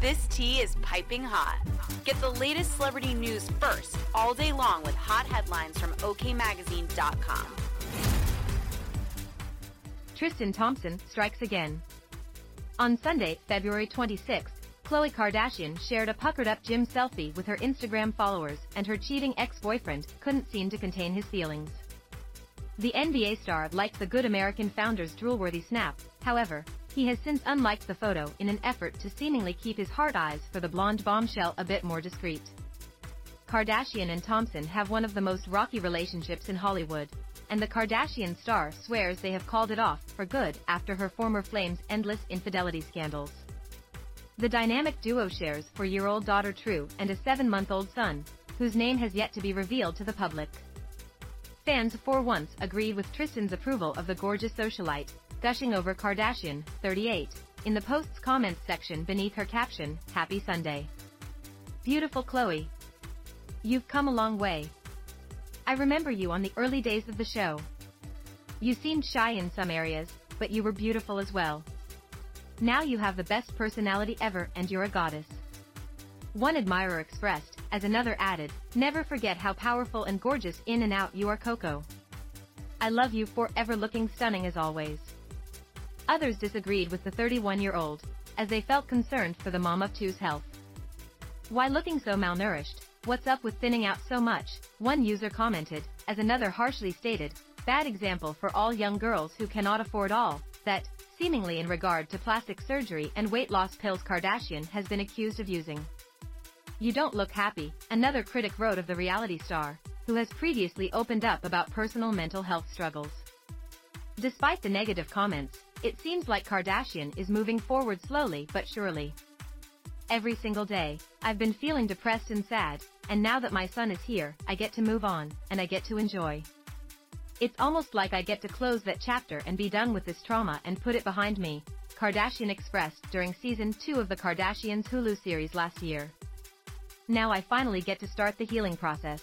This tea is piping hot. Get the latest celebrity news first all day long with hot headlines from OKMagazine.com. Tristan Thompson strikes again. On Sunday, February 26th, Khloe Kardashian shared a puckered up gym selfie with her Instagram followers, and her cheating ex boyfriend couldn't seem to contain his feelings. The NBA star liked the Good American founder's drool-worthy snap, however, he has since unliked the photo in an effort to seemingly keep his hard eyes for the blonde bombshell a bit more discreet. Kardashian and Thompson have one of the most rocky relationships in Hollywood, and the Kardashian star swears they have called it off for good after her former flame's endless infidelity scandals. The dynamic duo shares four-year-old daughter True and a seven-month-old son, whose name has yet to be revealed to the public. Fans for once agreed with Tristan's approval of the gorgeous socialite, gushing over Kardashian, 38, in the post's comments section beneath her caption, Happy Sunday. Beautiful Khloe. You've come a long way. I remember you on the early days of the show. You seemed shy in some areas, but you were beautiful as well. Now you have the best personality ever and you're a goddess. One admirer expressed, as another added, never forget how powerful and gorgeous in and out you are Coco. I love you forever looking stunning as always. Others disagreed with the 31-year-old, as they felt concerned for the mom of two's health. Why looking so malnourished? What's up with thinning out so much? One user commented, as another harshly stated, bad example for all young girls who cannot afford all, that, seemingly in regard to plastic surgery and weight loss pills Kardashian has been accused of using. You don't look happy, another critic wrote of the reality star, who has previously opened up about personal mental health struggles. Despite the negative comments, it seems like Kardashian is moving forward slowly but surely. Every single day, I've been feeling depressed and sad, and now that my son is here, I get to move on, and I get to enjoy. It's almost like I get to close that chapter and be done with this trauma and put it behind me, Kardashian expressed during season 2 of the Kardashians Hulu series last year. Now I finally get to start the healing process.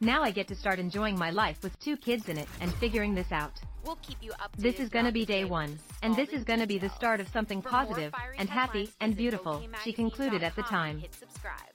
Now I get to start enjoying my life with two kids in it and figuring this out. We'll keep you updated. This is gonna be day one, and this is gonna be the details. start of something positive and happy and beautiful, she concluded at the time. Hit subscribe.